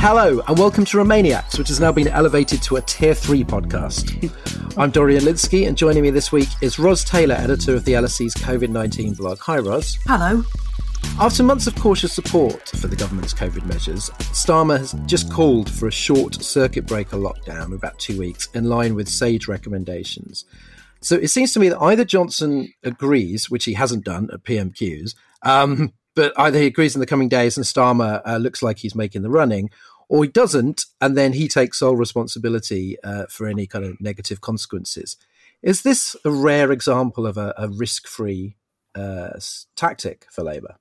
Hello, and welcome to Remainiacs, which has now been elevated to a tier 3 podcast. I'm Dorian Lynskey, and joining me this week is Ros Taylor, editor of the LSE's COVID 19 blog. Hi, Ros. Hello. After months of cautious support for the government's COVID measures, Starmer has just called for a short circuit breaker lockdown of about two weeks, in line with SAGE recommendations. So it seems to me that either Johnson agrees, which he hasn't done at PMQs, um, but either he agrees in the coming days and Starmer uh, looks like he's making the running, or he doesn't, and then he takes sole responsibility uh, for any kind of negative consequences. Is this a rare example of a, a risk free uh, tactic for Labour?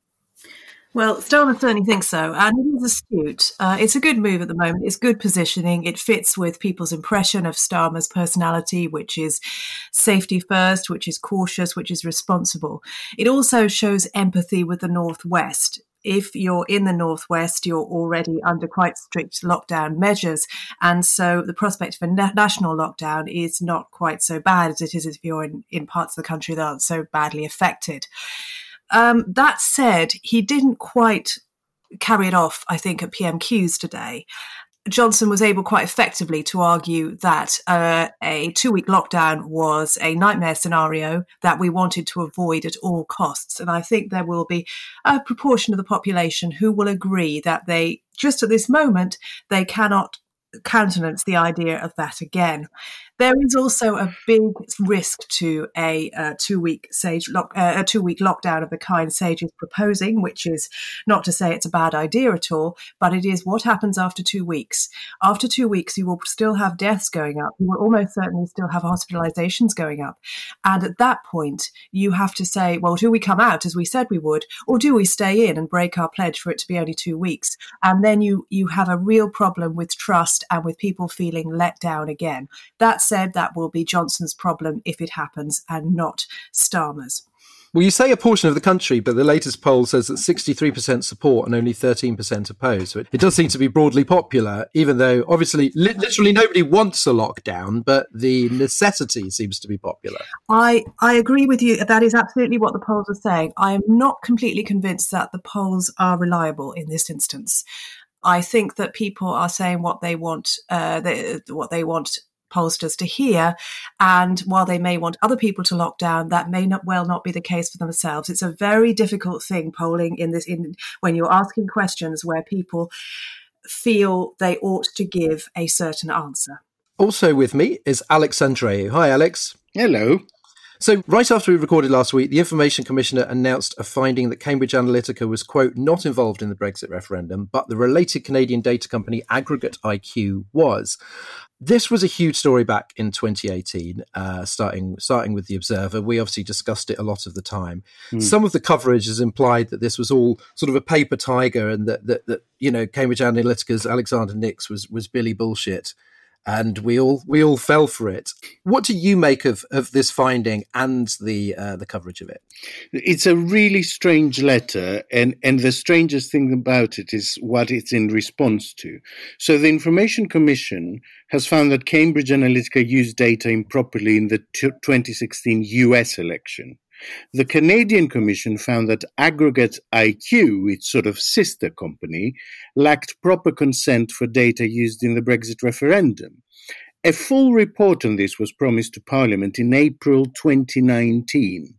Well, Starmer certainly thinks so, and it is astute. Uh, it's a good move at the moment. It's good positioning. It fits with people's impression of Starmer's personality, which is safety first, which is cautious, which is responsible. It also shows empathy with the Northwest if you're in the Northwest, you're already under quite strict lockdown measures. And so the prospect of a na- national lockdown is not quite so bad as it is if you're in, in parts of the country that aren't so badly affected. Um, that said, he didn't quite carry it off, I think, at PMQs today. Johnson was able quite effectively to argue that uh, a two week lockdown was a nightmare scenario that we wanted to avoid at all costs. And I think there will be a proportion of the population who will agree that they, just at this moment, they cannot countenance the idea of that again. There is also a big risk to a uh, two week sage lock, uh, a two week lockdown of the kind Sage is proposing, which is not to say it's a bad idea at all, but it is what happens after two weeks. After two weeks, you will still have deaths going up. You will almost certainly still have hospitalizations going up, and at that point, you have to say, well, do we come out as we said we would, or do we stay in and break our pledge for it to be only two weeks? And then you you have a real problem with trust and with people feeling let down again. That's said, that will be Johnson's problem if it happens and not Starmer's. Well, you say a portion of the country, but the latest poll says that 63% support and only 13% oppose. So it, it, does seem to be broadly popular, even though obviously li- literally nobody wants a lockdown, but the necessity seems to be popular. I, I agree with you. That is absolutely what the polls are saying. I am not completely convinced that the polls are reliable in this instance. I think that people are saying what they want, uh, they, what they want pollsters to hear. And while they may want other people to lock down, that may not well not be the case for themselves. It's a very difficult thing polling in this in when you're asking questions where people feel they ought to give a certain answer. Also with me is Alex Andreou. Hi, Alex. Hello. So, right after we recorded last week, the Information Commissioner announced a finding that Cambridge Analytica was, quote, not involved in the Brexit referendum, but the related Canadian data company Aggregate IQ was. This was a huge story back in 2018, uh, starting starting with the Observer. We obviously discussed it a lot of the time. Mm. Some of the coverage has implied that this was all sort of a paper tiger, and that that, that you know Cambridge Analytica's Alexander Nix was was Billy bullshit and we all we all fell for it. What do you make of, of this finding and the uh, the coverage of it? It's a really strange letter, and and the strangest thing about it is what it's in response to. So the Information Commission has found that Cambridge Analytica used data improperly in the 2016 U.S. election. The Canadian Commission found that Aggregate IQ, its sort of sister company, lacked proper consent for data used in the Brexit referendum. A full report on this was promised to Parliament in April 2019.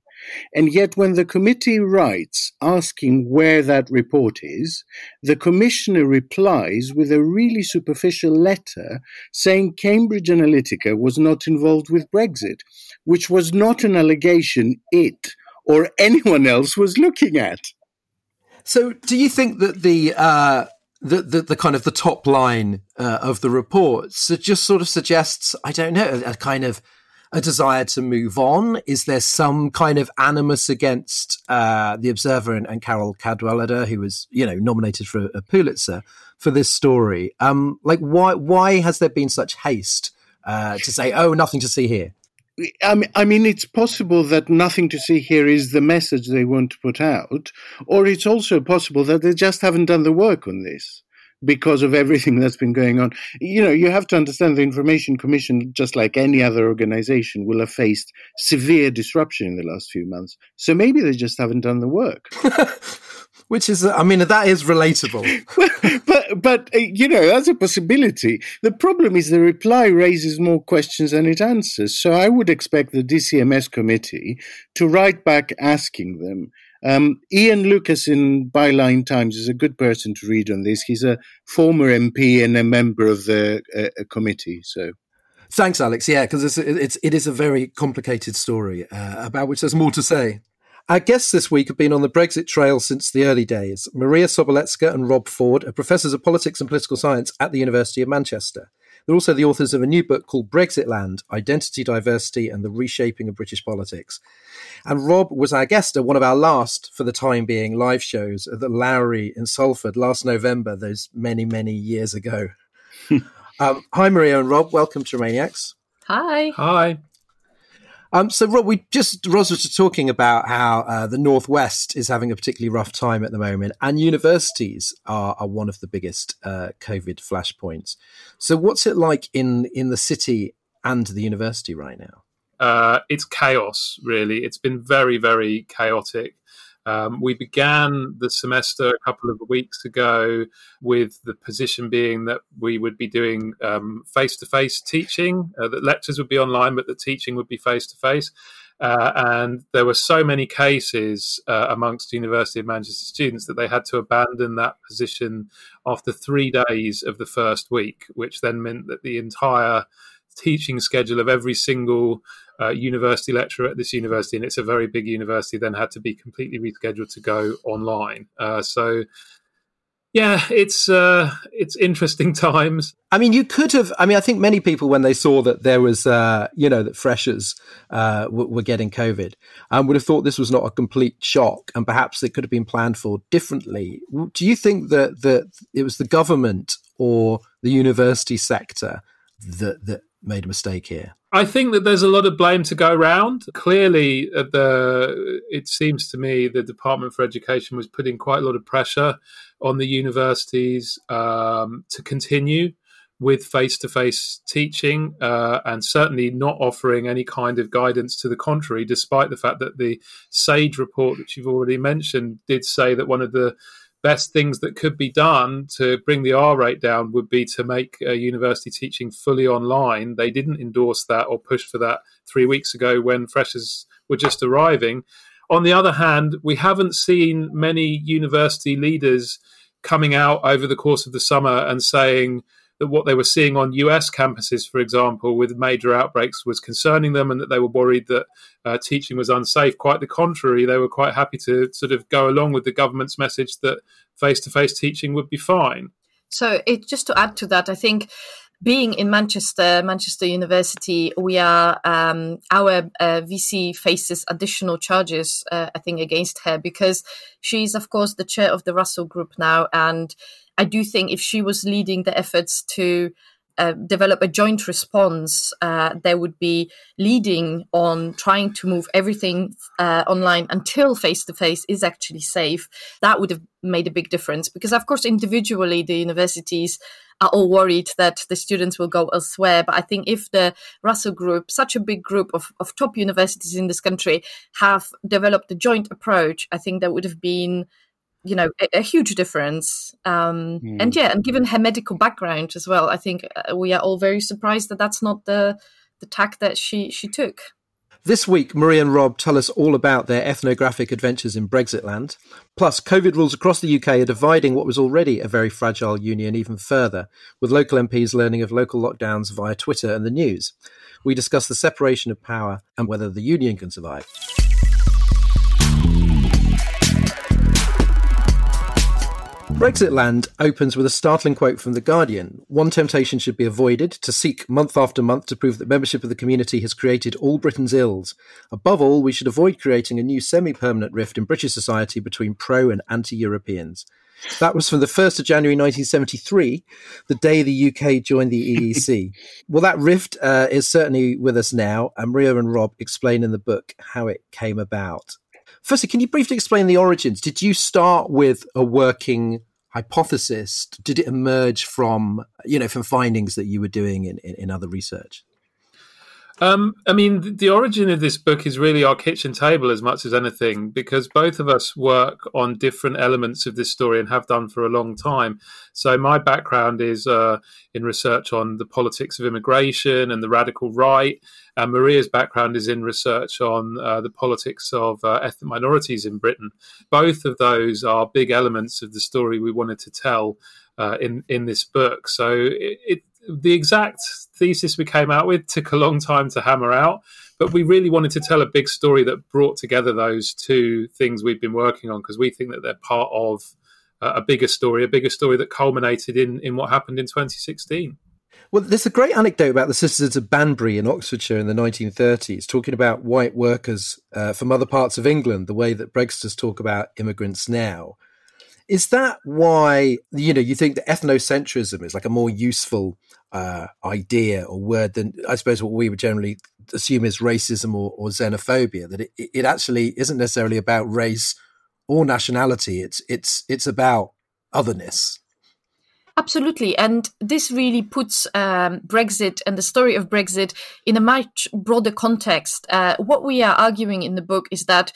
And yet, when the committee writes asking where that report is, the commissioner replies with a really superficial letter saying Cambridge Analytica was not involved with Brexit, which was not an allegation it or anyone else was looking at. So, do you think that the uh, the, the, the kind of the top line uh, of the report so just sort of suggests I don't know a, a kind of a desire to move on? Is there some kind of animus against uh, the Observer and, and, Carole Cadwalladr, who was, you know, nominated for a Pulitzer for this story? Um, like, why why has there been such haste uh, to say, "Oh, nothing to see here"? I mean, I mean, it's possible that nothing to see here is the message they want to put out, or it's also possible that they just haven't done the work on this because of everything that's been going on. You know, you have to understand the Information Commission, just like any other organization, will have faced severe disruption in the last few months. So maybe they just haven't done the work. Which is, I mean, that is relatable. but, but uh, you know, that's a possibility. The problem is the reply raises more questions than it answers. So I would expect the DCMS committee to write back asking them. Um, Ian Lucas in Byline Times is a good person to read on this. He's a former MP and a member of the uh, committee. So. Thanks, Alex. Yeah, because it's, it's it is a very complicated story uh, about which there's more to say. Our guests this week have been on the Brexit trail since the early days. Maria Sobolewska and Rob Ford are professors of politics and political science at the University of Manchester. They're also the authors of a new book called Brexitland Identity, Diversity, and the Reshaping of British Politics. And Rob was our guest at one of our last, for the time being, live shows at the Lowry in Salford last November, those many, many years ago. um, hi, Maria and Rob. Welcome to Remainiacs. Hi. Hi. Um, so, Rob, we just Ros was talking about how uh, the northwest is having a particularly rough time at the moment, and universities are, are one of the biggest uh, COVID flashpoints. So, what's it like in in the city and the university right now? Uh, it's chaos, really. It's been very, very chaotic. Um, we began the semester a couple of weeks ago with the position being that we would be doing face to face teaching, uh, that lectures would be online, but the teaching would be face to face. and there were so many cases uh, amongst University of Manchester students that they had to abandon that position after three days of the first week, which then meant that the entire teaching schedule of every single uh, university lecturer at this university, and it's a very big university, then had to be completely rescheduled to go online. Uh, so, yeah, it's uh, it's interesting times. I mean, you could have. I mean, I think many people, when they saw that there was, uh, you know, that freshers uh, w- were getting COVID, um, would have thought this was not a complete shock, and perhaps it could have been planned for differently. Do you think that that it was the government or the university sector that that made a mistake here? I think that there's a lot of blame to go around. Clearly, uh, the it seems to me the Department for Education was putting quite a lot of pressure on the universities um, to continue with face-to-face teaching uh, and certainly not offering any kind of guidance to the contrary despite the fact that the sage report that you've already mentioned did say that one of the best things that could be done to bring the R rate down would be to make uh, university teaching fully online. They didn't endorse that or push for that three weeks ago when freshers were just arriving. On the other hand, we haven't seen many university leaders coming out over the course of the summer and saying, that what they were seeing on US campuses, for example, with major outbreaks was concerning them and that they were worried that uh, teaching was unsafe. Quite the contrary, they were quite happy to sort of go along with the government's message that face to face teaching would be fine. So, it, just to add to that, I think being in Manchester, Manchester University, we are um, our uh, VC faces additional charges, uh, I think, against her because she's, of course, the chair of the Russell Group now, and I do think if she was leading the efforts to uh, develop a joint response, uh, they would be leading on trying to move everything uh, online until face to face is actually safe. That would have made a big difference because, of course, individually, the universities are all worried that the students will go elsewhere. But I think if the Russell Group, such a big group of, of top universities in this country, have developed a joint approach, I think that would have been you know a, a huge difference um, mm. and yeah and given her medical background as well i think uh, we are all very surprised that that's not the the tack that she she took this week, Marie and Rob tell us all about their ethnographic adventures in Brexit land. Plus, COVID rules across the UK are dividing what was already a very fragile union even further, with local MPs learning of local lockdowns via Twitter and the news. We discuss the separation of power and whether the union can survive. Brexitland opens with a startling quote from The Guardian. One temptation should be avoided to seek month after month to prove that membership of the community has created all Britain's ills. Above all, we should avoid creating a new semi permanent rift in British society between pro and anti Europeans. That was from the 1st of January 1973, the day the UK joined the EEC. well, that rift uh, is certainly with us now, and Maria and Rob explain in the book how it came about. Firstly, can you briefly explain the origins? Did you start with a working hypothesis did it emerge from you know from findings that you were doing in, in, in other research Um, I mean, the origin of this book is really our kitchen table as much as anything, because both of us work on different elements of this story and have done for a long time. So, my background is uh, in research on the politics of immigration and the radical right, and Maria's background is in research on uh, the politics of uh, ethnic minorities in Britain. Both of those are big elements of the story we wanted to tell uh, in in this book. So, it, it the exact thesis we came out with took a long time to hammer out, but we really wanted to tell a big story that brought together those two things we've been working on because we think that they're part of a bigger story, a bigger story that culminated in in what happened in 2016. Well, there's a great anecdote about the Sisters of Banbury in Oxfordshire in the 1930s, talking about white workers uh, from other parts of England, the way that Brexiters talk about immigrants now. Is that why you know you think that ethnocentrism is like a more useful uh, idea or word than I suppose what we would generally assume is racism or, or xenophobia? That it, it actually isn't necessarily about race or nationality. It's it's it's about otherness. Absolutely. And this really puts um, Brexit and the story of Brexit in a much broader context. Uh, what we are arguing in the book is that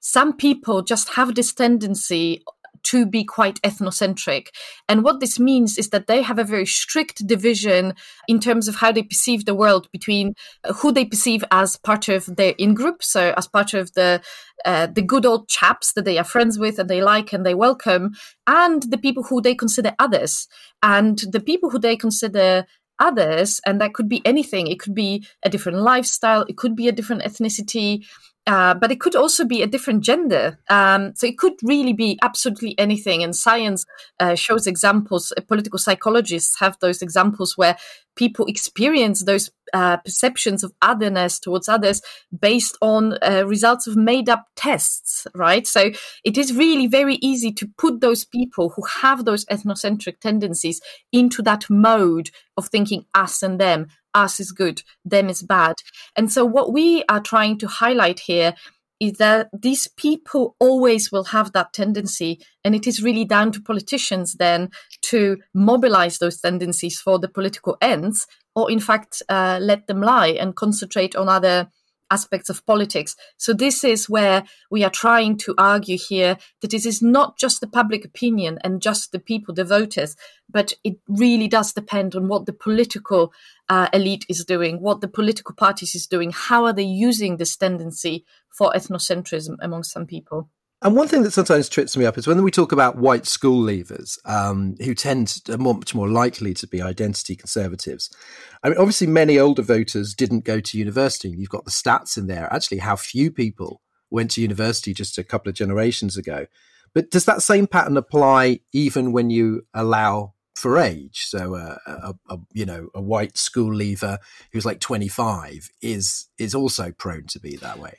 some people just have this tendency to be quite ethnocentric. And what this means is that they have a very strict division in terms of how they perceive the world between uh, who they perceive as part of their in group, so as part of the uh, the good old chaps that they are friends with and they like and they welcome, and the people who they consider others. And the people who they consider others, and that could be anything. It could be a different lifestyle, it could be a different ethnicity, uh, but it could also be a different gender. Um, so it could really be absolutely anything. And science uh, shows examples, uh, political psychologists have those examples where people experience those uh, perceptions of otherness towards others based on uh, results of made up tests, right? So it is really very easy to put those people who have those ethnocentric tendencies into that mode of thinking us and them, us is good, them is bad. And so what we are trying to highlight here is that these people always will have that tendency. And it is really down to politicians then to mobilize those tendencies for the political ends, or in fact, uh, let them lie and concentrate on other aspects of politics. So this is where we are trying to argue here that this is not just the public opinion and just the people, the voters, but it really does depend on what the political uh, elite is doing, what the political parties is doing, how are they using this tendency for ethnocentrism among some people. And one thing that sometimes trips me up is when we talk about white school leavers um, who tend to more, much more likely to be identity conservatives. I mean, obviously, many older voters didn't go to university. You've got the stats in there. Actually, how few people went to university just a couple of generations ago. But does that same pattern apply even when you allow for age? So, uh, a, a, you know, a white school leaver who's like 25 is is also prone to be that way.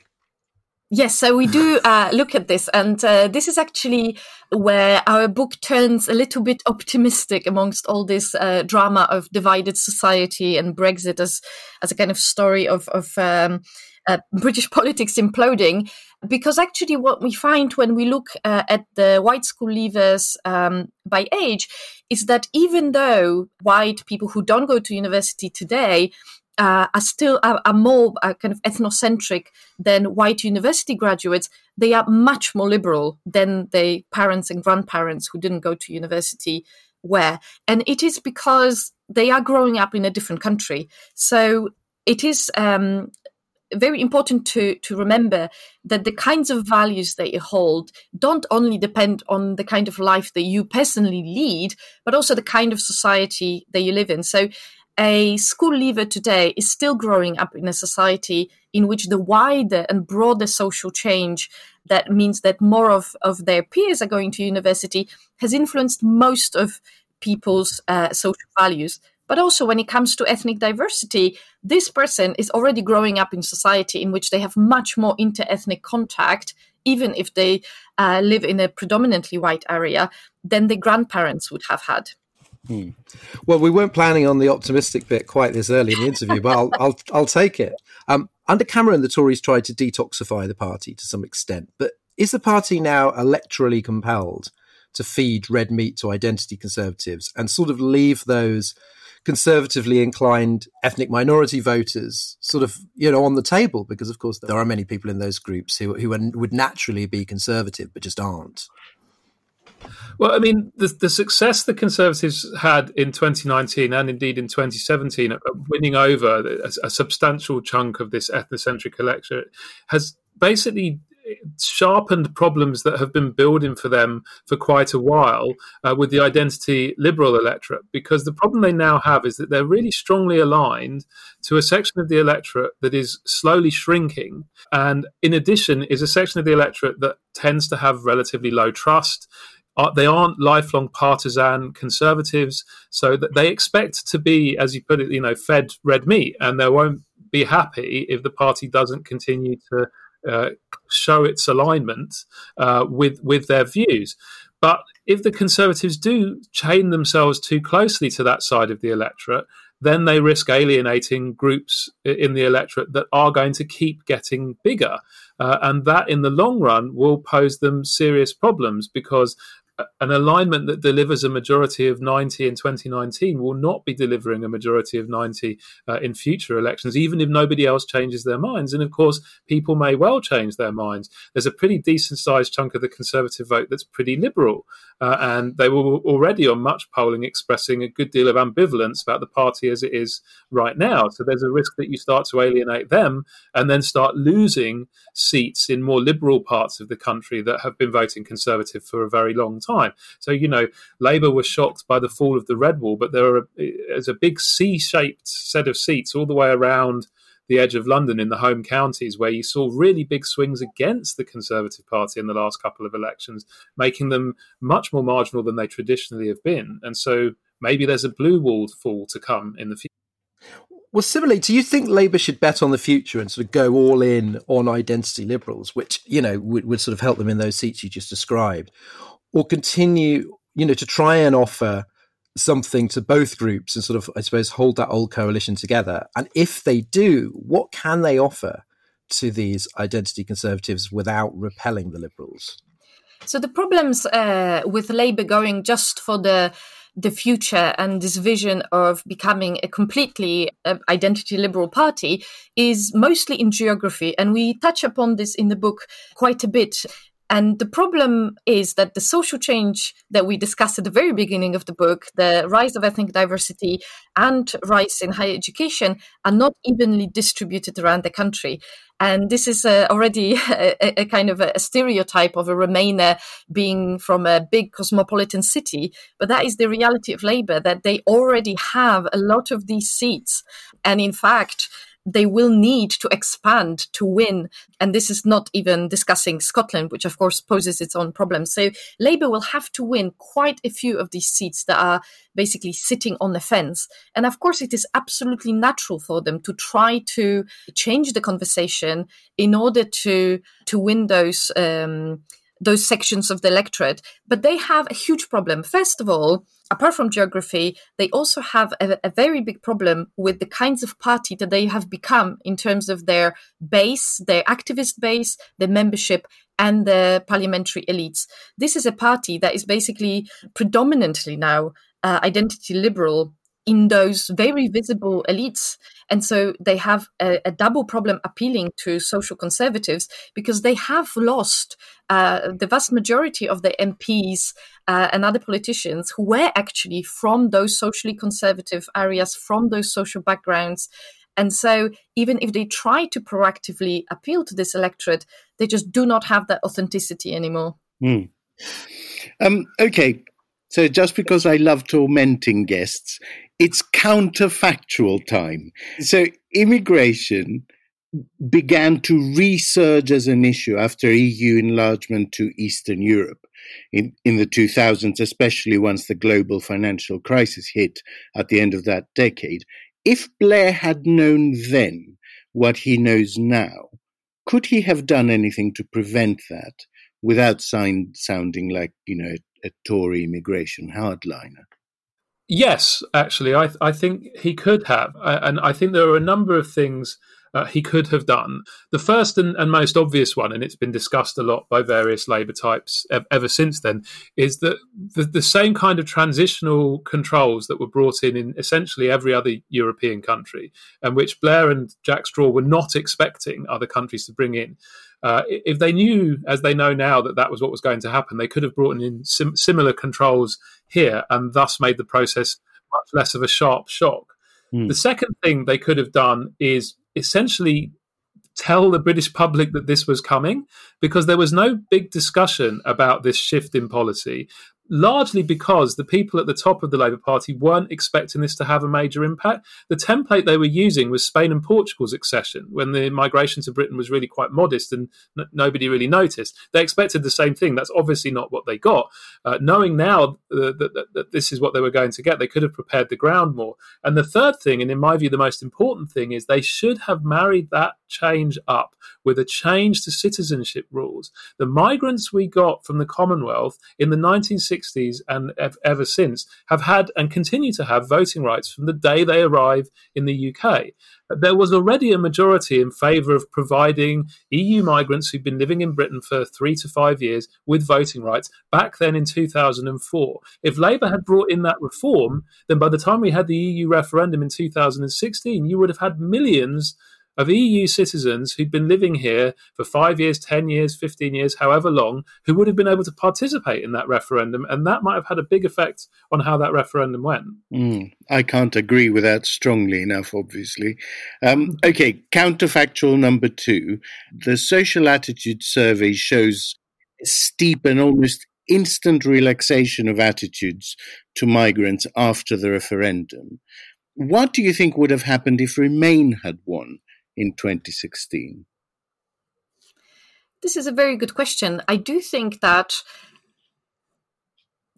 Yes, so we do uh, look at this, and uh, this is actually where our book turns a little bit optimistic amongst all this uh, drama of divided society and Brexit as as a kind of story of of um, uh, British politics imploding. Because actually, what we find when we look uh, at the white school leavers um, by age is that even though white people who don't go to university today uh, are still are, are more uh, kind of ethnocentric than white university graduates, they are much more liberal than their parents and grandparents who didn't go to university were. And it is because they are growing up in a different country. So it is um, very important to, to remember that the kinds of values that you hold don't only depend on the kind of life that you personally lead, but also the kind of society that you live in. So a school leaver today is still growing up in a society in which the wider and broader social change that means that more of, of their peers are going to university has influenced most of people's uh, social values. But also, when it comes to ethnic diversity, this person is already growing up in society in which they have much more inter ethnic contact, even if they uh, live in a predominantly white area, than their grandparents would have had. Hmm. Well, we weren't planning on the optimistic bit quite this early in the interview, but I'll, I'll, I'll take it. Um, under Cameron, the Tories tried to detoxify the party to some extent, but is the party now electorally compelled to feed red meat to identity conservatives and sort of leave those conservatively inclined ethnic minority voters sort of you know on the table because of course there are many people in those groups who who would naturally be conservative but just aren't well, I mean, the, the success the Conservatives had in 2019 and indeed in 2017, winning over a, a substantial chunk of this ethnocentric electorate, has basically sharpened problems that have been building for them for quite a while uh, with the identity liberal electorate. Because the problem they now have is that they're really strongly aligned to a section of the electorate that is slowly shrinking. And in addition, is a section of the electorate that tends to have relatively low trust. Uh, they aren't lifelong partisan conservatives, so that they expect to be, as you put it, you know, fed red meat, and they won't be happy if the party doesn't continue to uh, show its alignment uh, with with their views. But if the Conservatives do chain themselves too closely to that side of the electorate, then they risk alienating groups in the electorate that are going to keep getting bigger. Uh, and that, in the long run, will pose them serious problems because an alignment that delivers a majority of 90 in 2019 will not be delivering a majority of 90 uh, in future elections, even if nobody else changes their minds. And of course, people may well change their minds. There's a pretty decent sized chunk of the Conservative vote that's pretty liberal. Uh, and they were already on much polling expressing a good deal of ambivalence about the party as it is right now. So there's a risk that you start to alienate them and then start losing seats in more liberal parts of the country that have been voting Conservative for a very long time. So, you know, Labour was shocked by the fall of the Red Wall, but there are, there is a big C shaped set of seats all the way around the edge of London in the home counties where you saw really big swings against the Conservative Party in the last couple of elections, making them much more marginal than they traditionally have been. And so maybe there's a blue wall fall to come in the future. Well, similarly, do you think Labour should bet on the future and sort of go all in on identity liberals, which, you know, would, would sort of help them in those seats you just described? Or continue, you know, to try and offer something to both groups and sort of, I suppose, hold that old coalition together? And if they do, what can they offer to these identity conservatives without repelling the liberals? So the problems uh, with Labour going just for the the future and this vision of becoming a completely uh, identity liberal party is mostly in geography and we touch upon this in the book quite a bit and the problem is that the social change that we discussed at the very beginning of the book, the rise of ethnic diversity and rise in higher education, are not evenly distributed around the country. And this is uh, already a, a, kind of a, stereotype of a Remainer being from a big cosmopolitan city. But that is the reality of Labour, that they already have a lot of these seats. And in fact, they will need to expand to win. And this is not even discussing Scotland, which of course poses its own problems. So Labour will have to win quite a few of these seats that are basically sitting on the fence. And of course, it is absolutely natural for them to try to change the conversation in order to to win those. Um, those sections of the electorate. But they have a huge problem. First of all, apart from geography, they also have a, a, very big problem with the kinds of party that they have become in terms of their base, their activist base, their membership, and the parliamentary elites. This is a party that is basically predominantly now uh, identity liberal in those very visible elites. And so they have a, a, double problem appealing to social conservatives because they have lost uh, the vast majority of the MPs uh, and other politicians who were actually from those socially conservative areas, from those social backgrounds. And so, even if they try to proactively appeal to this electorate, they just do not have that authenticity anymore. Mm. Um, okay, so just because I love tormenting guests, it's counterfactual time. So immigration began to resurge as an issue after EU enlargement to Eastern Europe in, in the 2000s, especially once the global financial crisis hit at the end of that decade. If Blair had known then what he knows now, could he have done anything to prevent that without sounding like, you know, a Tory immigration hardliner? Yes, actually, I, I think he could have. And I think there are a number of things uh, he could have done. The first and, and, most obvious one, and it's been discussed a lot by various Labour types ev- ever since then, is that the, the, same kind of transitional controls that were brought in in essentially every other European country, and which Blair and Jack Straw were not expecting other countries to bring in. Uh, if they knew, as they know now, that that was what was going to happen, they could have brought in sim- similar controls here and thus made the process much less of a sharp shock. Mm. The second thing they could have done is essentially tell the British public that this was coming because there was no big discussion about this shift in policy largely because the people at the top of the Labour Party weren't expecting this to have a major impact. The template they were using was Spain and Portugal's accession when the migration to Britain was really quite modest and n- nobody really noticed. They expected the same thing. That's obviously not what they got. Uh, knowing now that, that, that this is what they were going to get, they could have prepared the ground more. And the third thing, and in my view, the most important thing, is they should have married that change up with a change to citizenship rules. The migrants we got from the Commonwealth in the 1960s and ever since have had and continue to have voting rights from the day they arrive in the UK. There was already a majority in favour of providing EU migrants who've been living in Britain for three to five years with voting rights back then in 2004. If Labour had brought in that reform, then by the time we had the EU referendum in 2016, you would have had millions of EU citizens who'd been living here for five years, 10 years, 15 years, however long, who would have been able to participate in that referendum. And that might have had a big effect on how that referendum went. Mm, I can't agree with that strongly enough, obviously. Um, okay, counterfactual number two the social attitude survey shows steep and almost instant relaxation of attitudes to migrants after the referendum. What do you think would have happened if Remain had won? In 2016? This is a very good question. I do think that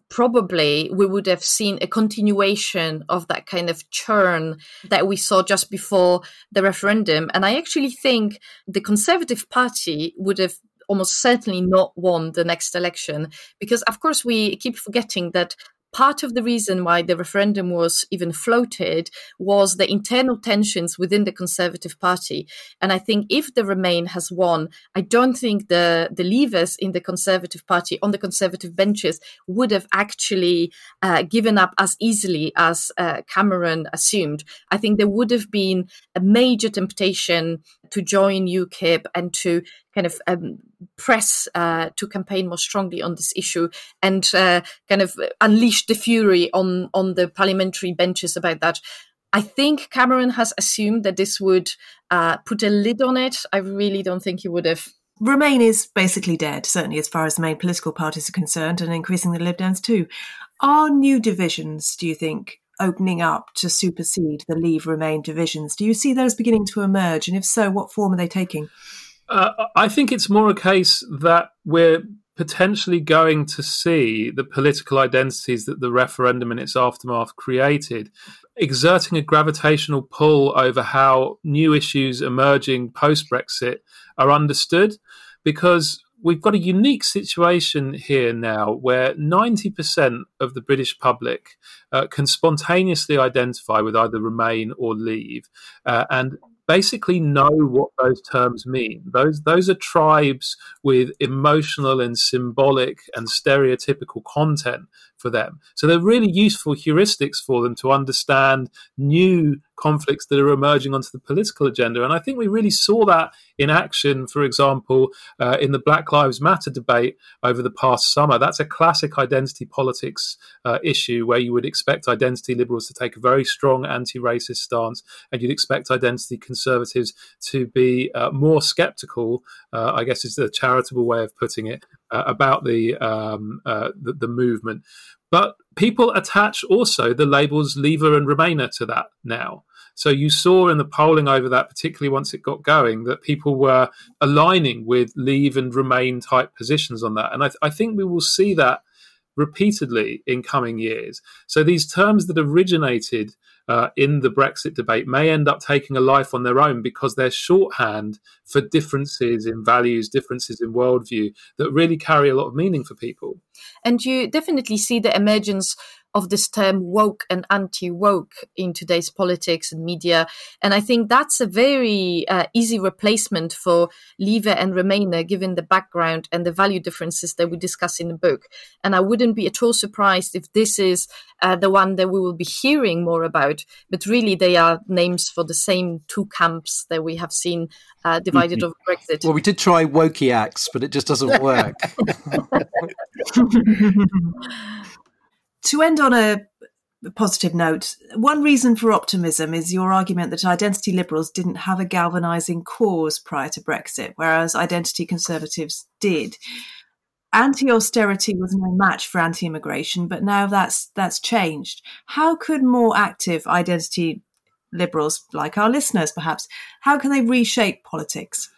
probably we would have seen a continuation of that kind of churn that we saw just before the referendum. And I actually think the Conservative Party would have almost certainly not won the next election because, of course, we keep forgetting that part of the reason why the referendum was even floated was the internal tensions within the Conservative Party. And I think if the Remain has won, I don't think the, the leavers in the Conservative Party on the Conservative benches would have actually uh, given up as easily as uh, Cameron assumed. I think there would have been a major temptation to join UKIP and to kind of um, press uh, to campaign more strongly on this issue and uh, kind of unleash the fury on on the parliamentary benches about that. I think Cameron has assumed that this would uh, put a lid on it. I really don't think he would have. Remain is basically dead, certainly as far as the main political parties are concerned, and increasing the Lib Dems too. Are new divisions, do you think, opening up to supersede the Leave Remain divisions? Do you see those beginning to emerge? And if so, what form are they taking? Uh, I think it's more a case that we're potentially going to see the political identities that the referendum and its aftermath created exerting a gravitational pull over how new issues emerging post Brexit are understood because we've got a unique situation here now where 90% of the British public uh, can spontaneously identify with either Remain or Leave. Uh, and basically know what those terms mean. Those those are tribes with emotional and symbolic and stereotypical content for them. So they're really useful heuristics for them to understand new conflicts that are emerging onto the political agenda. And I think we really saw that in action, for example, uh, in the Black Lives Matter debate over the past summer. That's a classic identity politics uh, issue where you would expect identity liberals to take a very strong anti racist stance, and you'd expect identity conservatives to be uh, more skeptical, uh, I guess is the charitable way of putting it, uh, about the, um, uh, the, the movement. But people attach also the labels leaver and remainer to that now. So you saw in the polling over that, particularly once it got going, that people were aligning with leave and remain type positions on that. And I, th- I think we will see that repeatedly in coming years. So these terms that originated uh, in the Brexit debate may end up taking a life on their own because they're shorthand for differences in values, differences in worldview that really carry a lot of meaning for people. And you definitely see the emergence of this term woke and anti-woke in today's politics and media. And I think that's a very uh, easy replacement for Leave and Remainer, given the background and the value differences that we discuss in the book. And I wouldn't be at all surprised if this is uh, the one that we will be hearing more about. But really, they are names for the same two camps that we have seen uh, divided mm-hmm. over Brexit. Well, we did try Wokiacs, but it just doesn't work. to end on a positive note, one reason for optimism is your argument that identity liberals didn't have a galvanizing cause prior to Brexit, whereas identity conservatives did. Anti-austerity was no match for anti-immigration, but now that's that's changed. How could more active identity liberals, like our listeners, perhaps, how can they reshape politics?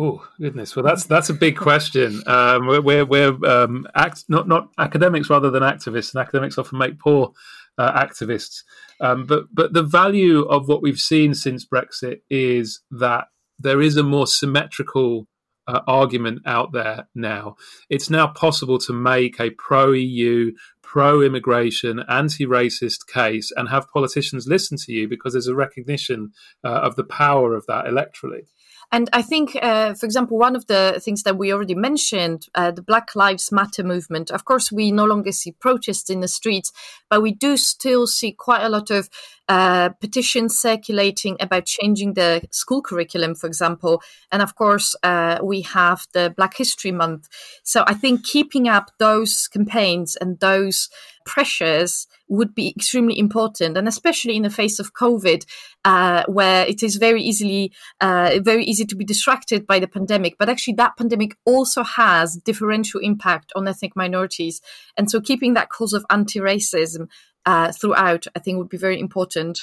Oh goodness! Well, that's that's a big question. Um, we're we're um, act, not not academics rather than activists, and academics often make poor uh, activists. Um, but but the value of what we've seen since Brexit is that there is a more symmetrical uh, argument out there now. It's now possible to make a pro EU, pro immigration, anti racist case and have politicians listen to you because there's a recognition uh, of the power of that electorally. And I think, uh, for example, one of the things that we already mentioned, uh, the Black Lives Matter movement. Of course, we no longer see protests in the streets, but we do still see quite a lot of uh, petitions circulating about changing the school curriculum, for example. And of course, uh, we have the Black History Month. So I think keeping up those campaigns and those pressures would be extremely important, and especially in the face of COVID, uh, where it is very easily uh, very easy to be distracted by the pandemic. But actually, that pandemic also has differential impact on ethnic minorities, and so keeping that cause of anti-racism uh, throughout, I think, would be very important.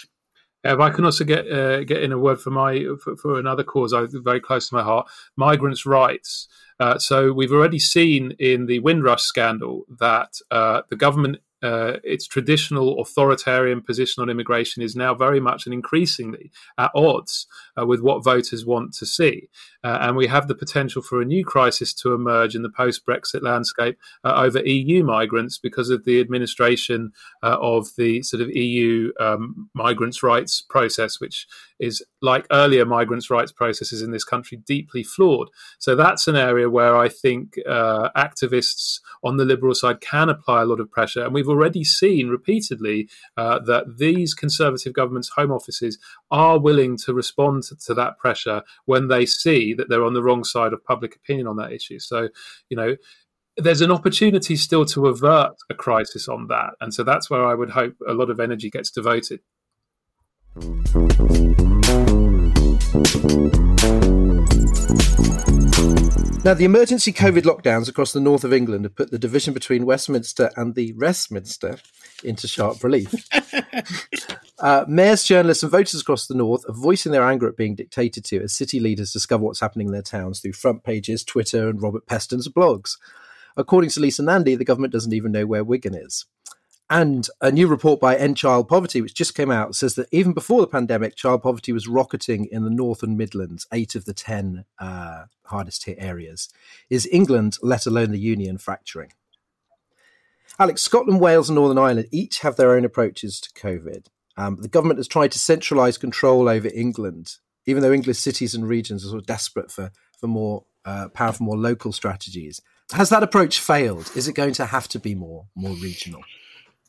if I can also get uh, get in a word for my for, for another cause I very close to my heart, migrants' rights. Uh, so we've already seen in the Windrush scandal that uh, the government uh, its traditional authoritarian position on immigration is now very much and increasingly at odds uh, with what voters want to see. Uh, and we have the potential for a new crisis to emerge in the post Brexit landscape uh, over EU migrants because of the administration uh, of the sort of EU um, migrants' rights process, which is like earlier migrants' rights processes in this country, deeply flawed. So that's an area where I think uh, activists on the Liberal side can apply a lot of pressure. And we've already seen repeatedly uh, that these Conservative governments' home offices are willing to respond to, to that pressure when they see that they're on the wrong side of public opinion on that issue. So, you know, there's an opportunity still to avert a crisis on that. And so that's where I would hope a lot of energy gets devoted. Now, the emergency COVID lockdowns across the north of England have put the division between Westminster and the Westminster into sharp relief. uh, mayors, journalists, and voters across the north are voicing their anger at being dictated to as city leaders discover what's happening in their towns through front pages, Twitter, and Robert Peston's blogs. According to Lisa Nandy, the government doesn't even know where Wigan is. And a new report by End Child Poverty, which just came out, says that even before the pandemic, child poverty was rocketing in the North and Midlands, eight of the 10 uh, hardest hit areas. Is England, let alone the Union, fracturing? Alex, Scotland, Wales, and Northern Ireland each have their own approaches to COVID. Um, the government has tried to centralise control over England, even though English cities and regions are sort of desperate for, for more uh, powerful, more local strategies. Has that approach failed? Is it going to have to be more more regional?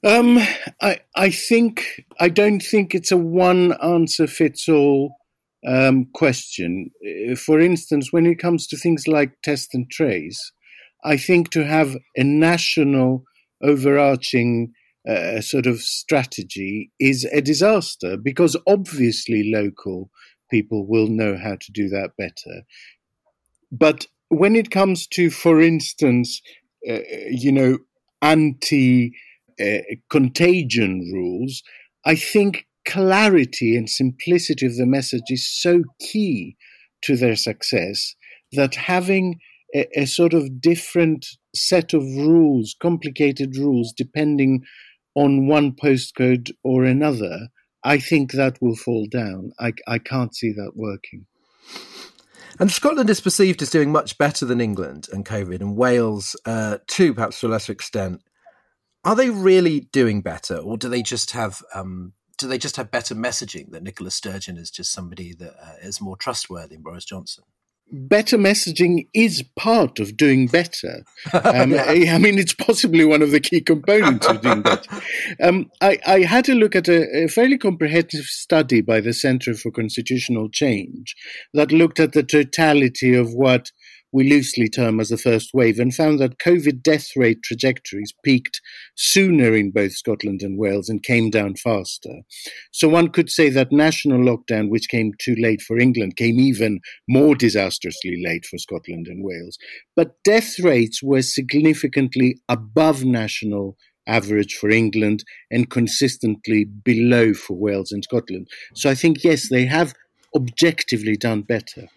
Um, I I think I don't think it's a one answer fits all um, question. Uh, for instance, when it comes to things like test and trace, I think to have a national overarching uh, sort of strategy is a disaster because obviously local people will know how to do that better. But when it comes to, for instance, uh, you know, anti contagion rules, I think clarity and simplicity of the message is so key to their success that having a, a, sort of different set of rules, complicated rules, depending on one postcode or another, I think that will fall down. I, I can't see that working. And Scotland is perceived as doing much better than England and COVID, and Wales uh, too, perhaps to a lesser extent. Are they really doing better, or do they just have um, do they just have better messaging that Nicola Sturgeon is just somebody that uh, is more trustworthy than Boris Johnson? better messaging is part of doing better. Um, yeah. I, I, mean, it's possibly one of the key components of doing better. Um, I, I, had a look at a, a, fairly comprehensive study by the Center for Constitutional Change that looked at the totality of what we loosely term as the first wave, and found that COVID death rate trajectories peaked sooner in both Scotland and Wales and came down faster. So one could say that national lockdown, which came too late for England, came even more disastrously late for Scotland and Wales. But death rates were significantly above national average for England and consistently below for Wales and Scotland. So I think, yes, they have objectively done better.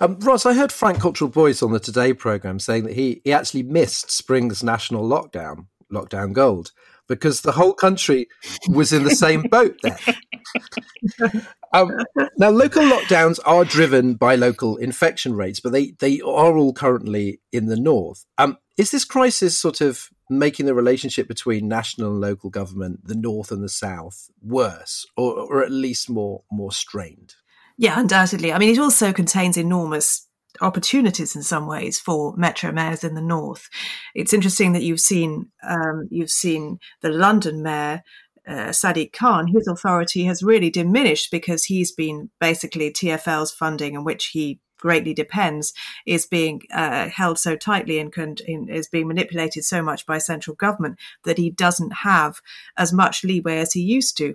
Um, Ros, I heard Frank Cottrell Boyce on the Today programme saying that he, he actually missed spring's national lockdown, lockdown gold, because the whole country was in the same boat there. um, now, local lockdowns are driven by local infection rates, but they, they are all currently in the north. Um, is this crisis sort of making the relationship between national and local government, the north and the south, worse, or, or at least more more strained? Yeah, undoubtedly. I mean, it also contains enormous opportunities in some ways for metro mayors in the north. It's interesting that you've seen um, you've seen the London mayor. Uh, Sadiq Khan, his authority has really diminished because he's been basically TFL's funding, on which he greatly depends, is being uh, held so tightly and in, is being manipulated so much by central government that he doesn't have as much leeway as he used to.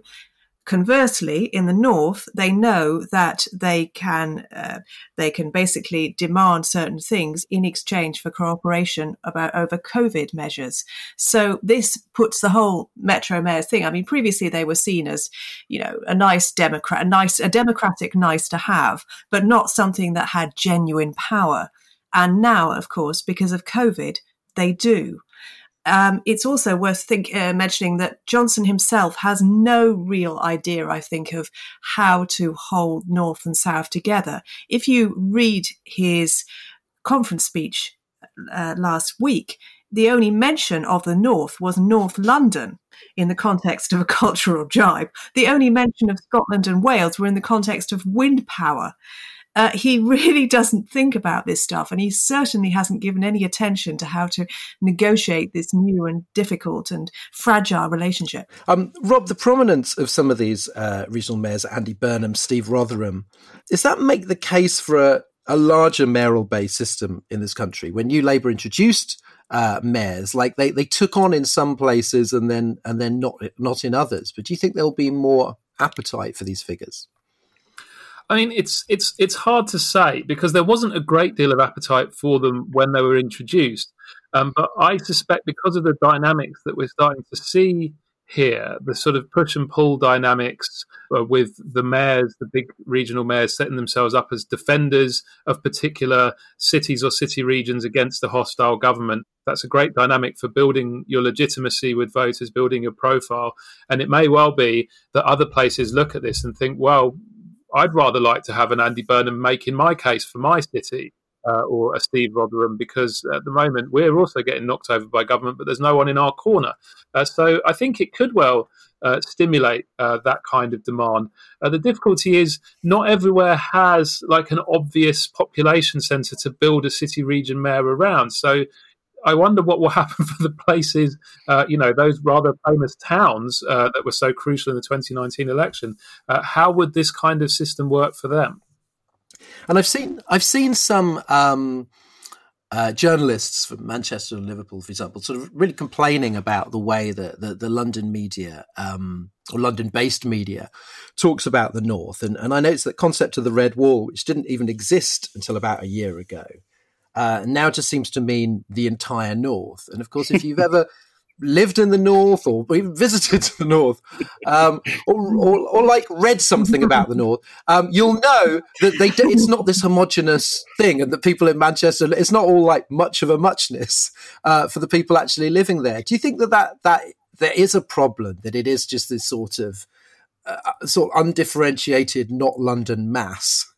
Conversely, in the north, they know that they can uh, they can basically demand certain things in exchange for cooperation about over COVID measures. So this puts the whole Metro Mayor's thing. I mean, previously they were seen as you know a nice Democrat, a nice a democratic nice to have, but not something that had genuine power. And now, of course, because of COVID, they do. Um, it's also worth think, uh, mentioning that Johnson himself has no real idea, I think, of how to hold North and South together. If you read his conference speech uh, last week, the only mention of the North was North London in the context of a cultural jibe. The only mention of Scotland and Wales were in the context of wind power uh, he really doesn't think about this stuff, and he certainly hasn't given any attention to how to negotiate this new and difficult and fragile relationship. Um, Rob, the prominence of some of these uh, regional mayors, Andy Burnham, Steve Rotheram, does that make the case for a, a larger mayoral based system in this country? When New Labour introduced uh, mayors, like they, they took on in some places and then and then not not in others, but do you think there'll be more appetite for these figures? I mean, it's it's it's hard to say because there wasn't a great deal of appetite for them when they were introduced. Um, but I suspect because of the dynamics that we're starting to see here, the sort of push and pull dynamics uh, with the mayors, the big regional mayors setting themselves up as defenders of particular cities or city regions against a hostile government. That's a great dynamic for building your legitimacy with voters, building your profile. And it may well be that other places look at this and think, well, I'd rather like to have an Andy Burnham making my case for my city uh, or a Steve Rotheram because at the moment we're also getting knocked over by government, but there's no one in our corner. Uh, so I think it could well uh, stimulate uh, that kind of demand. Uh, the difficulty is not everywhere has like an obvious population centre to build a city region mayor around. So I wonder what will happen for the places, uh, you know, those rather famous towns uh, that were so crucial in the 2019 election. Uh, how would this kind of system work for them? And I've seen I've seen some um, uh, journalists from Manchester and Liverpool, for example, sort of really complaining about the way that the, the London media um, or London-based media talks about the North. And, and I noticed that concept of the Red Wall, which didn't even exist until about a year ago, uh, now it just seems to mean the entire North. And of course, if you've ever lived in the North or even visited the North, um, or, or, or, like read something about the North, um, you'll know that they do, it's not this homogenous thing, and that people in Manchester, it's not all like much of a muchness uh, for the people actually living there. Do you think that that, that there is a problem that it is just this sort of uh, sort of undifferentiated, not London mass?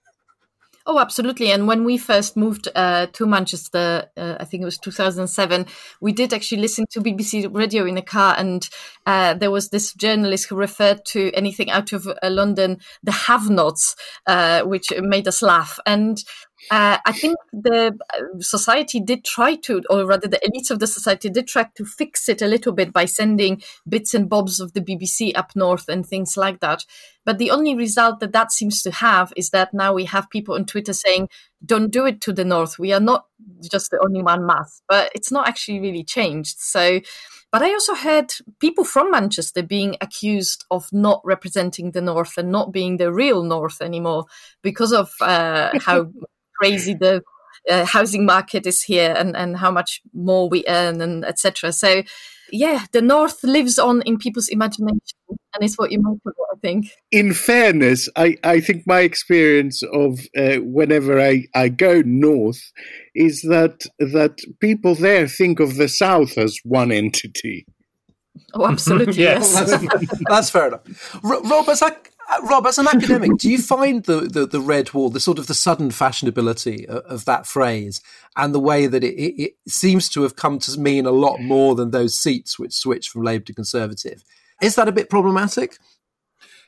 Oh, absolutely. And when we first moved uh, to Manchester, uh, I think it was 2007, we did actually listen to BBC radio in a car. And uh, there was this journalist who referred to anything out of uh, London, the have nots, uh, which made us laugh. And uh, I think the uh, society did try to, or rather, the elites of the society did try to fix it a little bit by sending bits and bobs of the BBC up north and things like that. But the only result that that seems to have is that now we have people on Twitter saying, don't do it to the north. We are not just the only one mass, but it's not actually really changed. So, but I also heard people from Manchester being accused of not representing the North and not being the real North anymore because of uh, how crazy the uh, housing market is here and, and how much more we earn and etc. So yeah, the North lives on in people's imagination and it's what you make of it, I think. In fairness, I, I think my experience of uh, whenever I, I go north is that that people there think of the South as one entity. Oh, absolutely. yes. that's, that's, fair enough. R- Rob, as I, Uh, Rob, as an academic, do you find the, the, the, red wall, the sort of the sudden fashionability of, of that phrase, and the way that it, it, it, seems to have come to mean a lot more than those seats which switched from Labour to Conservative? Is that a bit problematic?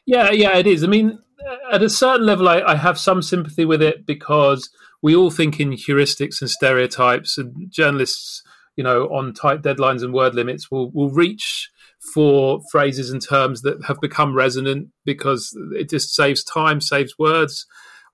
Yeah, yeah, it is. I mean, uh, at a certain level, I, I have some sympathy with it because we all think in heuristics and stereotypes, and journalists, you know, on tight deadlines and word limits will will reach for phrases and terms that have become resonant because it just saves time, saves words.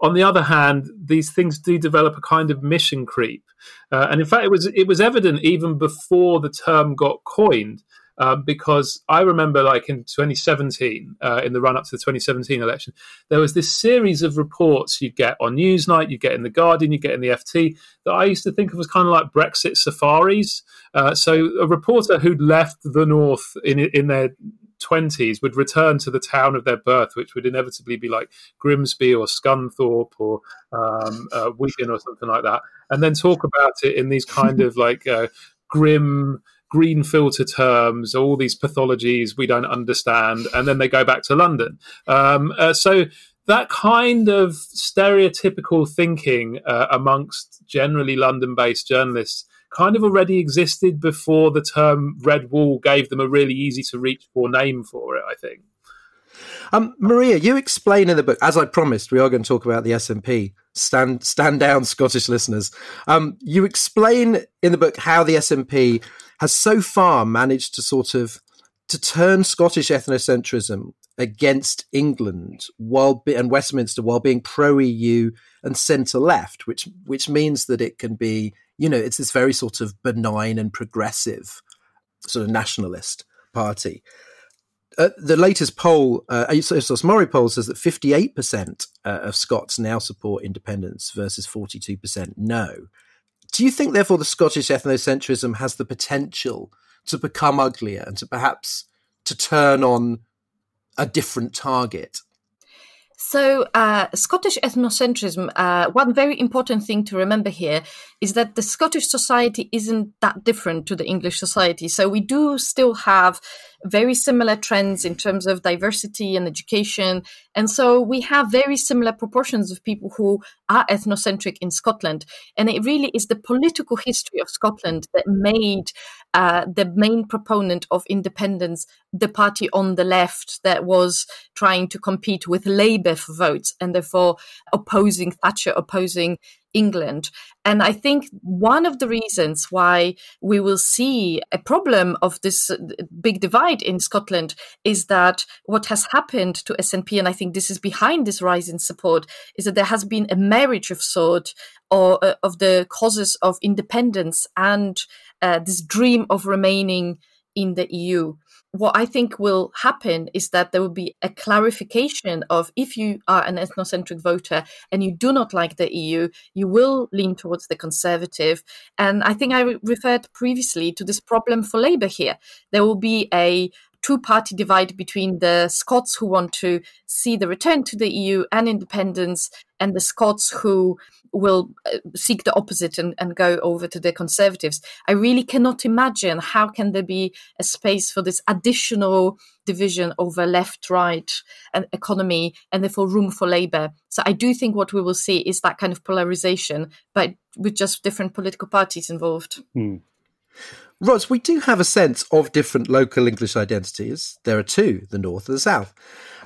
On the other hand, these things do develop a kind of mission creep, uh, and in fact, it was it was evident even before the term got coined. Um, because I remember, like in 2017, uh, in the run up to the 2017 election, there was this series of reports you'd get on Newsnight, you'd get in the Guardian, you get in the FT that I used to think of as kind of like Brexit safaris. Uh, so a reporter who'd left the North in in their 20s would return to the town of their birth, which would inevitably be like Grimsby or Scunthorpe or um, uh, Wigan or something like that, and then talk about it in these kind of like uh, grim green filter terms, all these pathologies we don't understand, and then they go back to London. Um, uh, so that kind of stereotypical thinking uh, amongst generally London based journalists kind of already existed before the term red wall gave them a really easy to reach for name for it, I think. Um, Maria, you explain in the book, as I promised, we are going to talk about the SNP. Stand, stand down, Scottish listeners. Um, you explain in the book how the SNP has so far managed to sort of to turn Scottish ethnocentrism against England while and Westminster while being pro EU and centre left, which which means that it can be you know it's this very sort of benign and progressive sort of nationalist party. Uh, the latest poll, uh, Ipsos Mori poll, says that 58% uh, of Scots now support independence versus 42% no. Do you think, therefore, the Scottish ethnocentrism has the potential to become uglier and to perhaps to turn on a different target? So, uh, Scottish ethnocentrism, uh, one very important thing to remember here is that the Scottish society isn't that different to the English society. So, we do still have very similar trends in terms of diversity and education. And so we have very similar proportions of people who are ethnocentric in Scotland. And it really is the political history of Scotland that made uh, the main proponent of independence the party on the left that was trying to compete with Labour for votes and therefore opposing Thatcher, opposing England. And I think one of the reasons why we will see a problem of this uh, big divide in Scotland is that what has happened to SNP, and I think this is behind this rise in support, is that there has been a marriage of sort or uh, of the causes of independence and uh, this dream of remaining in the EU what I think will happen is that there will be a clarification of if you are an ethnocentric voter and you do not like the EU, you will lean towards the conservative. And I think I referred previously to this problem for Labour here. There will be a two party divide between the Scots who want to see the return to the EU and independence, and the Scots who will uh, seek the opposite and, and go over to the conservatives. I really cannot imagine how can there be a space for this additional division over left right and economy and therefore room for labor. So i do think what we will see is that kind of polarization but with just different political parties involved. Hmm. Ros, we do have a sense of different local English identities. There are two, the North and the South.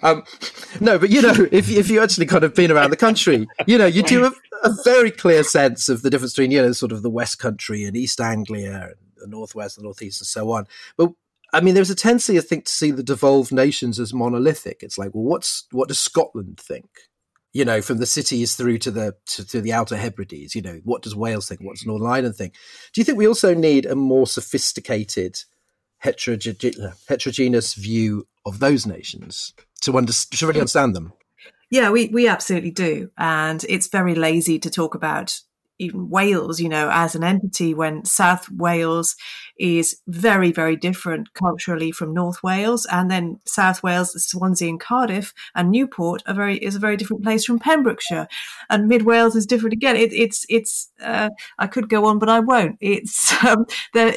Um, no, but you know, if, if you actually kind of been around the country, you know, you do have a very clear sense of the difference between, you know, sort of the West Country and East Anglia and the Northwest and Northeast and so on. But I mean, there's a tendency, I think, to see the devolved nations as monolithic. It's like, well, what's what does Scotland think? You know, from the cities through to the to, to the Outer Hebrides. You know, what does Wales think? What does Northern Ireland think? Do you think we also need a more sophisticated, heteroge- heterogeneous view of those nations to, to really understand them? Yeah, we, we absolutely do. And it's very lazy to talk about even Wales, you know, as an entity when South Wales is very, very different culturally from North Wales. And then South Wales, Swansea and Cardiff and Newport are very, is a very different place from Pembrokeshire. And Mid Wales is different again. It, it's, it's, uh, I could go on, but I won't. It's, um, they're,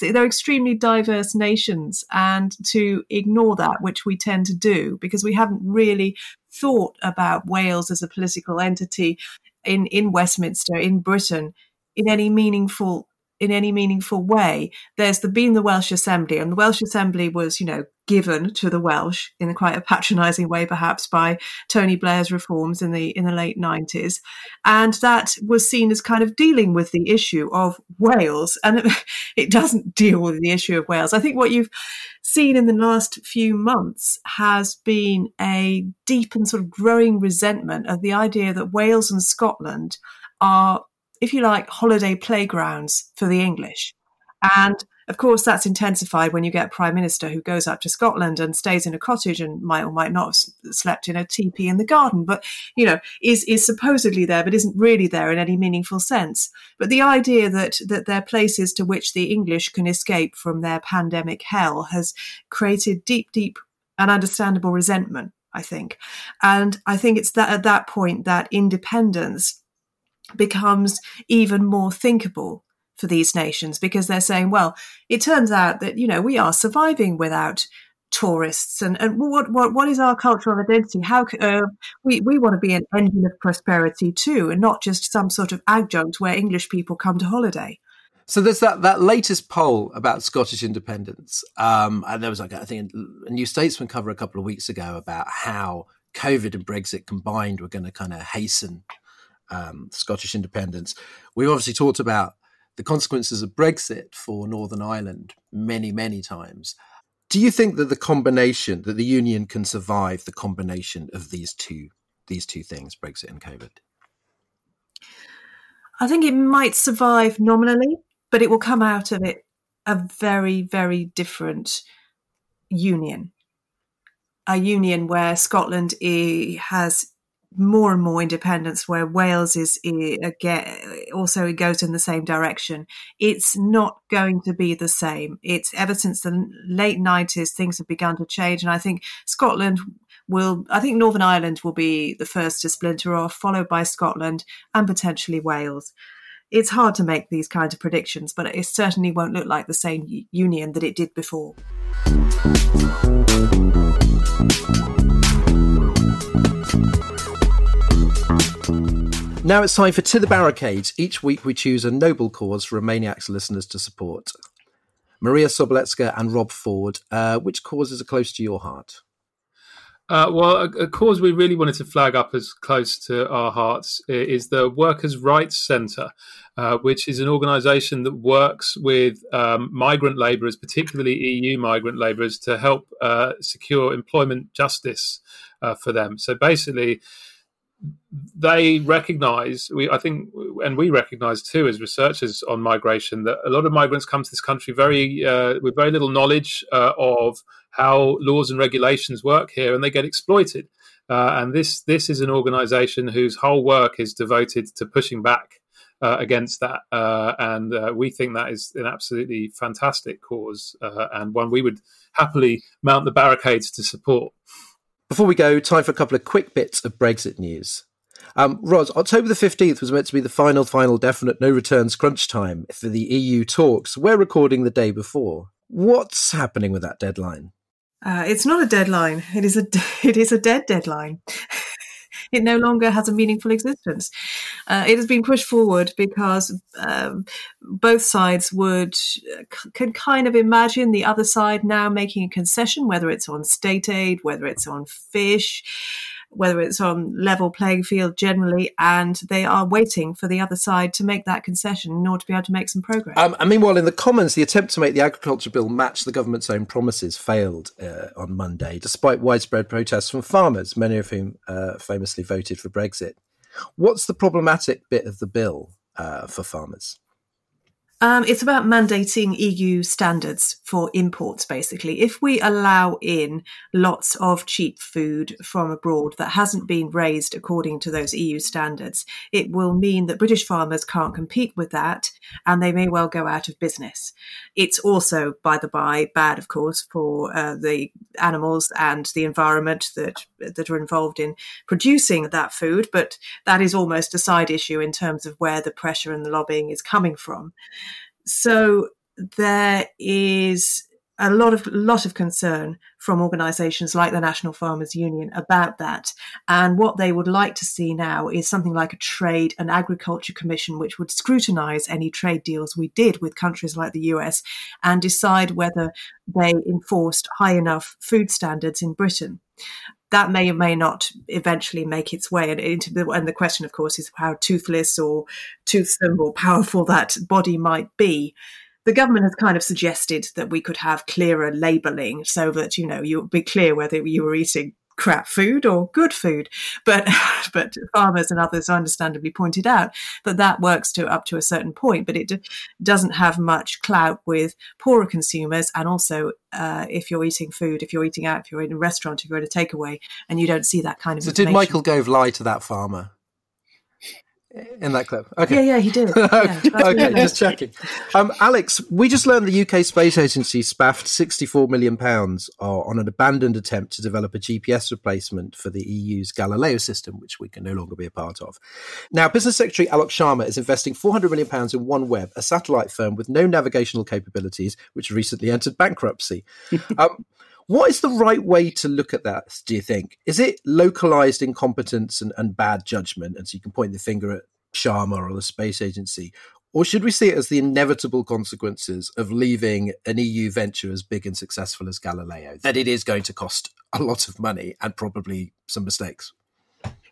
they're extremely diverse nations. And to ignore that, which we tend to do because we haven't really thought about Wales as a political entity in, in Westminster, in Britain, in any meaningful in any meaningful way. There's the been the Welsh Assembly, and the Welsh Assembly was, you know, given to the Welsh in quite a patronising way, perhaps by Tony Blair's reforms in the in the late nineties, and that was seen as kind of dealing with the issue of Wales, and it, it doesn't deal with the issue of Wales. I think what you've seen in the last few months has been a deep and sort of growing resentment of the idea that Wales and Scotland are if you like, holiday playgrounds for the English. And of course, that's intensified when you get a prime minister who goes up to Scotland and stays in a cottage and might or might not have slept in a teepee in the garden, but you know is is supposedly there, but isn't really there in any meaningful sense. But the idea that that they're places to which the English can escape from their pandemic hell has created deep, deep and understandable resentment. I think, and I think it's that at that point that independence becomes even more thinkable for these nations because they're saying, well, it turns out that, you know, we are surviving without tourists and, and what, what, what is our cultural identity? How uh, we, we want to be an engine of prosperity too, and not just some sort of adjunct where English people come to holiday. So there's that, that latest poll about Scottish independence. Um, and there was like, I think a New Statesman cover a couple of weeks ago about how COVID and Brexit combined were going to kind of hasten um, Scottish independence. We've obviously talked about the consequences of Brexit for Northern Ireland many, many times. Do you think that the combination that the union can survive the combination of these two these two things, Brexit and COVID? I think it might survive nominally, but it will come out of it a very, very different union. A union where Scotland has more and more independence where Wales is again also it goes in the same direction. It's not going to be the same. It's ever since the late nineties things have begun to change, and I think Scotland will. I think Northern Ireland will be the first to splinter off, followed by Scotland and potentially Wales. It's hard to make these kinds of predictions, but it certainly won't look like the same union that it did before. Now it's time for To the Barricades. Each week we choose a noble cause for Remainiacs listeners to support. Maria Sobolewska and Rob Ford, uh, which causes are close to your heart? Uh, well, a, a, cause we really wanted to flag up as close to our hearts is the Workers' Rights Centre, uh, which is an organisation that works with um, migrant labourers, particularly EU migrant labourers, to help uh, secure employment justice uh, for them. So basically, they recognize we i think and we recognize too as researchers on migration that a lot of migrants come to this country very uh, with very little knowledge uh, of how laws and regulations work here and they get exploited uh, and this this is an organization whose whole work is devoted to pushing back uh, against that. Uh, and uh, we think that is an absolutely fantastic cause and one we would happily mount the barricades to support. Before we go, time for a couple of quick bits of Brexit news. Um, Ros, October the 15th was meant to be the final, final definite no returns crunch time for the EU talks. We're recording the day before. What's happening with that deadline? Uh, it's not a deadline. It is a it is a dead deadline. It no longer has a meaningful existence. Uh, it has been pushed forward because um, both sides would can kind of imagine the other side now making a concession, whether it's on state aid, whether it's on fish whether it's on level playing field generally, and they are waiting for the other side to make that concession in order to be able to make some progress. Um, and meanwhile, in the Commons, the attempt to make the agriculture bill match the government's own promises failed uh, on Monday, despite widespread protests from farmers, many of whom uh, famously voted for Brexit. What's the problematic bit of the bill uh, for farmers? Um, it's about mandating EU standards for imports, basically. If we allow in lots of cheap food from abroad that hasn't been raised according to those EU standards, it will mean that British farmers can't compete with that and they may well go out of business. It's also, by the by, bad, of course, for uh, the animals and the environment that, that are involved in producing that food, but that is almost a side issue in terms of where the pressure and the lobbying is coming from. So there is a lot of lot of concern from organisations like the National Farmers Union about that, and what they would like to see now is something like a trade and agriculture commission, which would scrutinise any trade deals we did with countries like the US, and decide whether they enforced high enough food standards in Britain that may or may not eventually make its way into the and the question of course is how toothless or toothsome or powerful that body might be. The government has kind of suggested that we could have clearer labeling so that you know you'll be clear whether you were eating crap food or good food. But but farmers and others understandably pointed out that that works to up to a certain point, but it d- doesn't have much clout with poorer consumers. And also, uh, if you're eating food, if you're eating out, if you're in a restaurant, if you're in a takeaway, and you don't see that kind of. So did Michael Gove lie to that farmer? In that clip. Okay. Yeah, yeah, he did. Yeah, okay, just checking. Um, Alex, we just learned the UK Space Agency spaffed £64 million on an abandoned attempt to develop a GPS replacement for the EU's Galileo system, which we can no longer be a part of. Now, Business Secretary Alok Sharma is investing £400 million in OneWeb, a satellite firm with no navigational capabilities, which recently entered bankruptcy. um, what is the right way to look at that, do you think? Is it localized incompetence and, and bad judgment? And so you can point the finger at Sharma or the space agency? Or should we see it as the inevitable consequences of leaving an EU venture as big and successful as Galileo? That it is going to cost a lot of money and probably some mistakes?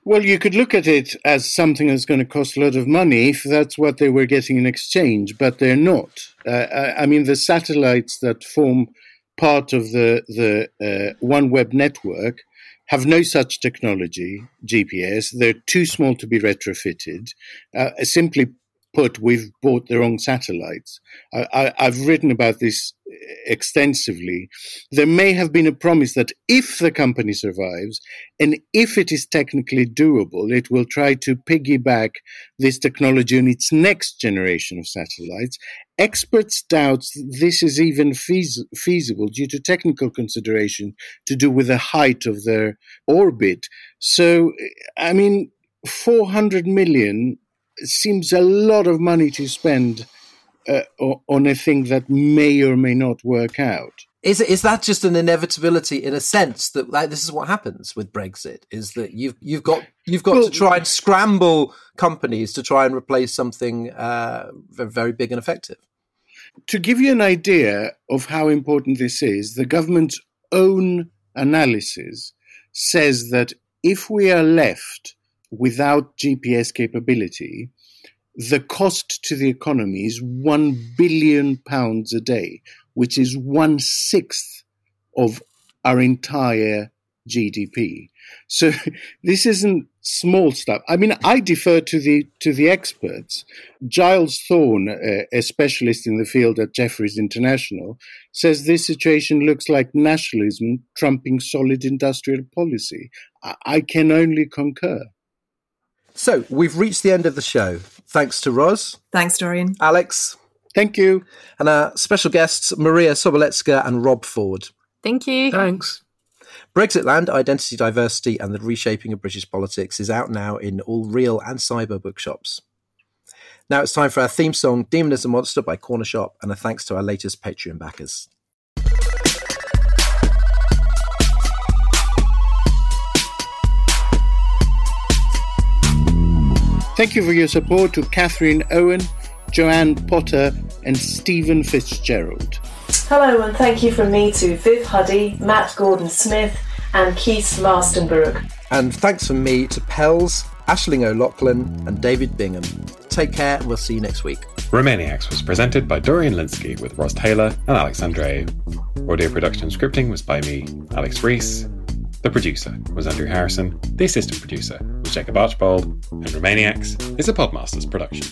Well, you could look at it as something that's going to cost a lot of money if that's what they were getting in exchange, but they're not. Uh, I mean, the satellites that form part of the the uh, OneWeb network have no such technology, GPS. They're too small to be retrofitted. Uh, simply put, we've bought the wrong satellites. I, have written about this extensively. There may have been a promise that if the company survives and if it is technically doable, it will try to piggyback this technology on its next generation of satellites. Experts doubt this is even feas- feasible due to technical consideration to do with the height of their orbit. So, I mean, 400 million seems a lot of money to spend uh, on a thing that may or may not work out. Is is that just an inevitability in a sense that like, this is what happens with Brexit? Is that you've you've got you've got well, to try and scramble companies to try and replace something uh, very big and effective. To give you an idea of how important this is, the government's own analysis says that if we are left without GPS capability, the cost to the economy is one billion pounds a day, which is one sixth of our entire GDP. So this isn't small stuff. I mean, I defer to the to the experts. Giles Thorne, a, specialist in the field at Jefferies International, says this situation looks like nationalism trumping solid industrial policy. I, I can only concur. So we've reached the end of the show. Thanks to Ros. Thanks, Dorian. Alex. Thank you. And our special guests, Maria Sobolewska and Rob Ford. Thank you. Thanks. Brexitland, Identity, Diversity and the Reshaping of British Politics is out now in all real and cyber bookshops. Now it's time for our theme song, Demon is a Monster by Corner Shop, and a thanks to our latest Patreon backers. Thank you for your support to Catherine Owen, Joanne Potter, and Stephen Fitzgerald. Hello, and thank you from me to Viv Huddy, Matt Gordon Smith, and Keith Mastenberg. And thanks from me to Pels, Ashling O'Loughlin, and David Bingham. Take care, and we'll see you next week. Remainiacs was presented by Dorian Lynskey with Ros Taylor and Alex Andreou. Audio production and scripting was by me, Alex Rees. The producer was Andrew Harrison. The assistant producer was Jacob Archbold. And Remainiacs is a Podmasters production.